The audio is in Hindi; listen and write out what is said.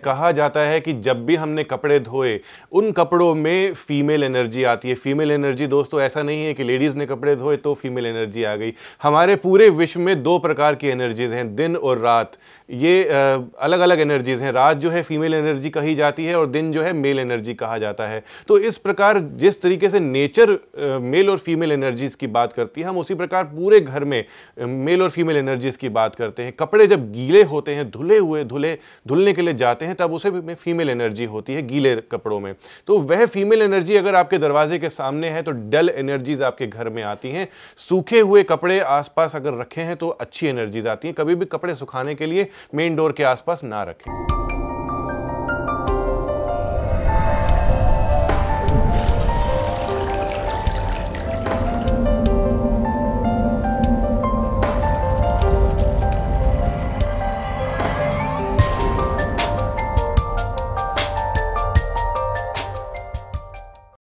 कहा जाता है कि जब भी हमने कपड़े धोए, उन कपड़ों में फीमेल एनर्जी आती है। फीमेल एनर्जी दोस्तों ऐसा नहीं है कि लेडीज़ ने कपड़े धोए तो फीमेल एनर्जी आ गई। हमारे पूरे विश्व में दो प्रकार की एनर्जीज़ हैं, दिन और रात। ये अलग अलग एनर्जीज़ हैं। रात जो है फीमेल एनर्जी कही जाती है और दिन जो है मेल एनर्जी कहा जाता है। तो इस प्रकार जिस तरीके से नेचर मेल और फीमेल एनर्जीज़ की बात करती है, हम उसी प्रकार पूरे घर में मेल और फीमेल एनर्जीज़ की बात करते हैं। कपड़े जब गीले होते हैं, धुले हुए, धुले, धुलने के लिए जाते हैं तब उसे में फीमेल एनर्जी होती है गीले कपड़ों में। तो वह फीमेल एनर्जी अगर आपके दरवाजे के सामने है तो डल एनर्जीज आपके घर में आती हैं। सूखे हुए कपड़े आसपास अगर रखे हैं तो अच्छी एनर्जीज आती हैं। कभी भी कपड़े सुखाने के लिए मेन डोर के आसपास ना रखें।